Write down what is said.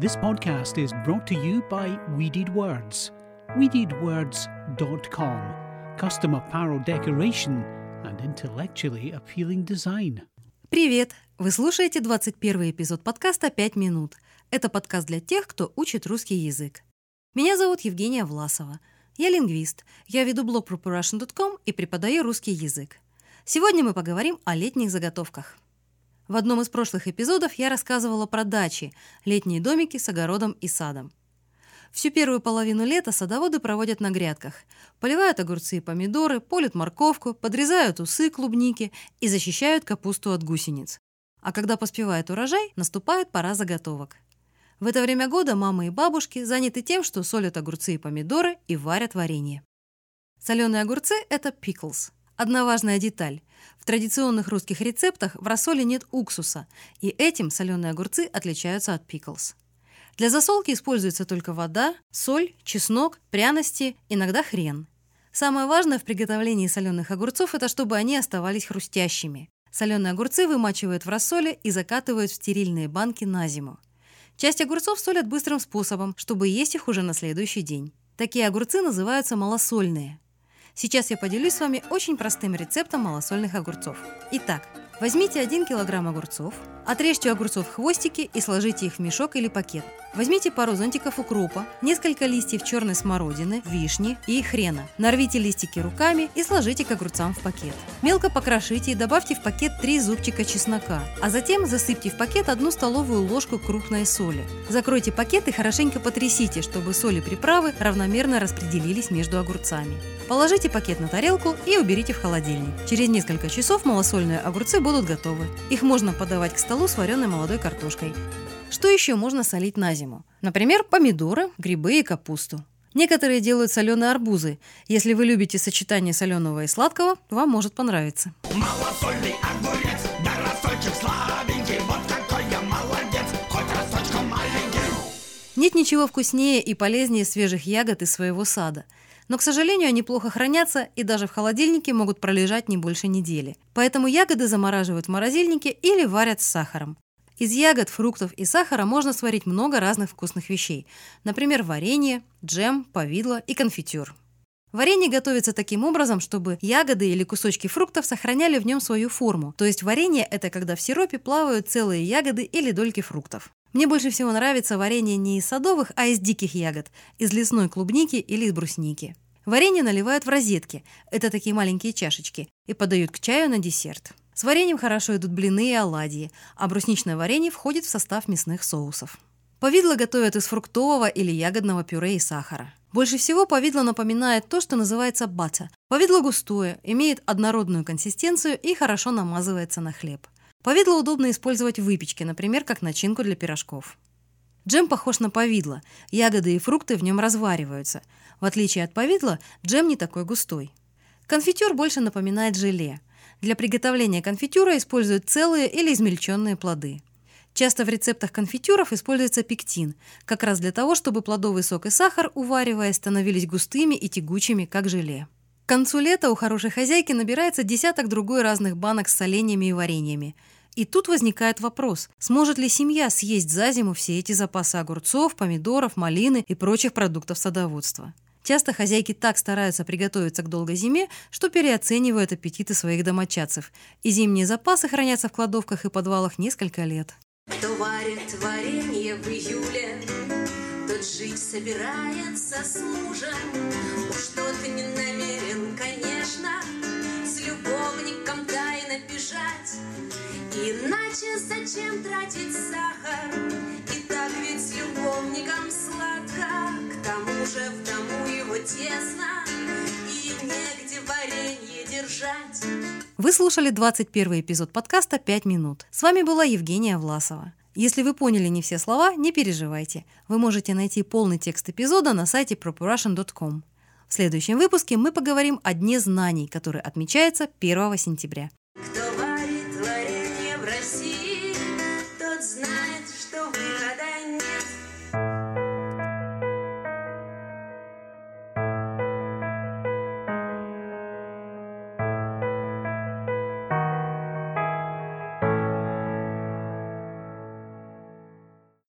This podcast is brought to you by Weeded Words. WeededWords.com. Custom apparel decoration and intellectually appealing design. Привет! Вы слушаете 21 эпизод подкаста «5 минут». Это подкаст для тех, кто учит русский язык. Меня зовут Евгения Власова. Я лингвист. Я веду блог ProPrussian.com и преподаю русский язык. Сегодня мы поговорим о летних заготовках. В одном из прошлых эпизодов я рассказывала про дачи, летние домики с огородом и садом. Всю первую половину лета садоводы проводят на грядках. Поливают огурцы и помидоры, полят морковку, подрезают усы клубники и защищают капусту от гусениц. А когда поспевает урожай, наступает пора заготовок. В это время года мамы и бабушки заняты тем, что солят огурцы и помидоры и варят варенье. Соленые огурцы – это pickles. Одна важная деталь. В традиционных русских рецептах в рассоле нет уксуса, и этим соленые огурцы отличаются от pickles. Для засолки используется только вода, соль, чеснок, пряности, иногда хрен. Самое важное в приготовлении соленых огурцов – это чтобы они оставались хрустящими. Соленые огурцы вымачивают в рассоле и закатывают в стерильные банки на зиму. Часть огурцов солят быстрым способом, чтобы есть их уже на следующий день. Такие огурцы называются малосольные. Сейчас я поделюсь с вами очень простым рецептом малосольных огурцов. Итак, возьмите 1 кг огурцов, отрежьте огурцов хвостики и сложите их в мешок или пакет. Возьмите пару зонтиков укропа, несколько листьев черной смородины, вишни и хрена. Нарвите листики руками и сложите к огурцам в пакет. Мелко покрошите и добавьте в пакет 3 зубчика чеснока, а затем засыпьте в пакет 1 столовую ложку крупной соли. Закройте пакет и хорошенько потрясите, чтобы соль и приправы равномерно распределились между огурцами. Положите пакет на тарелку и уберите в холодильник. Через несколько часов малосольные огурцы будут готовы. Их можно подавать к столу с вареной молодой картошкой. Что еще можно солить на зиму? Например, помидоры, грибы и капусту. Некоторые делают соленые арбузы. Если вы любите сочетание соленого и сладкого, вам может понравиться. Малосольный огурец, да рассольчик слабенький, вот какой я молодец, хоть росточком маленький. Нет ничего вкуснее и полезнее свежих ягод из своего сада. Но, к сожалению, они плохо хранятся и даже в холодильнике могут пролежать не больше недели. Поэтому ягоды замораживают в морозильнике или варят с сахаром. Из ягод, фруктов и сахара можно сварить много разных вкусных вещей. Например, варенье, джем, повидло и конфитюр. Варенье готовится таким образом, чтобы ягоды или кусочки фруктов сохраняли в нем свою форму. То есть варенье – это когда в сиропе плавают целые ягоды или дольки фруктов. Мне больше всего нравится варенье не из садовых, а из диких ягод, из лесной клубники или из брусники. Варенье наливают в розетки – это такие маленькие чашечки, и подают к чаю на десерт. С вареньем хорошо идут блины и оладьи, а брусничное варенье входит в состав мясных соусов. Повидло готовят из фруктового или ягодного пюре и сахара. Больше всего повидло напоминает то, что называется бата. Повидло густое, имеет однородную консистенцию и хорошо намазывается на хлеб. Повидло удобно использовать в выпечке, например, как начинку для пирожков. Джем похож на повидло. Ягоды и фрукты в нем развариваются. В отличие от повидла, джем не такой густой. Конфитюр больше напоминает желе. Для приготовления конфитюра используют целые или измельченные плоды. Часто в рецептах конфитюров используется пектин, как раз для того, чтобы плодовый сок и сахар, увариваясь, становились густыми и тягучими, как желе. К концу лета у хорошей хозяйки набирается десяток другой разных банок с соленьями и вареньями. И тут возникает вопрос, сможет ли семья съесть за зиму все эти запасы огурцов, помидоров, малины и прочих продуктов садоводства. Часто хозяйки так стараются приготовиться к долгой зиме, что переоценивают аппетиты своих домочадцев, и зимние запасы хранятся в кладовках и подвалах несколько лет. Кто варит варенье в июле, тот жить собирается с мужем. Уж тот не намерен, конечно, с любовником тайно бежать. Иначе зачем тратить сахар? И так ведь с любовником сладко, к тому же в тесно, и негде варенье держать. Вы слушали 21 эпизод подкаста «5 минут». С вами была Евгения Власова. Если вы поняли не все слова, не переживайте. Вы можете найти полный текст эпизода на сайте proporrussian.com. В следующем выпуске мы поговорим о Дне знаний, который отмечается 1 сентября.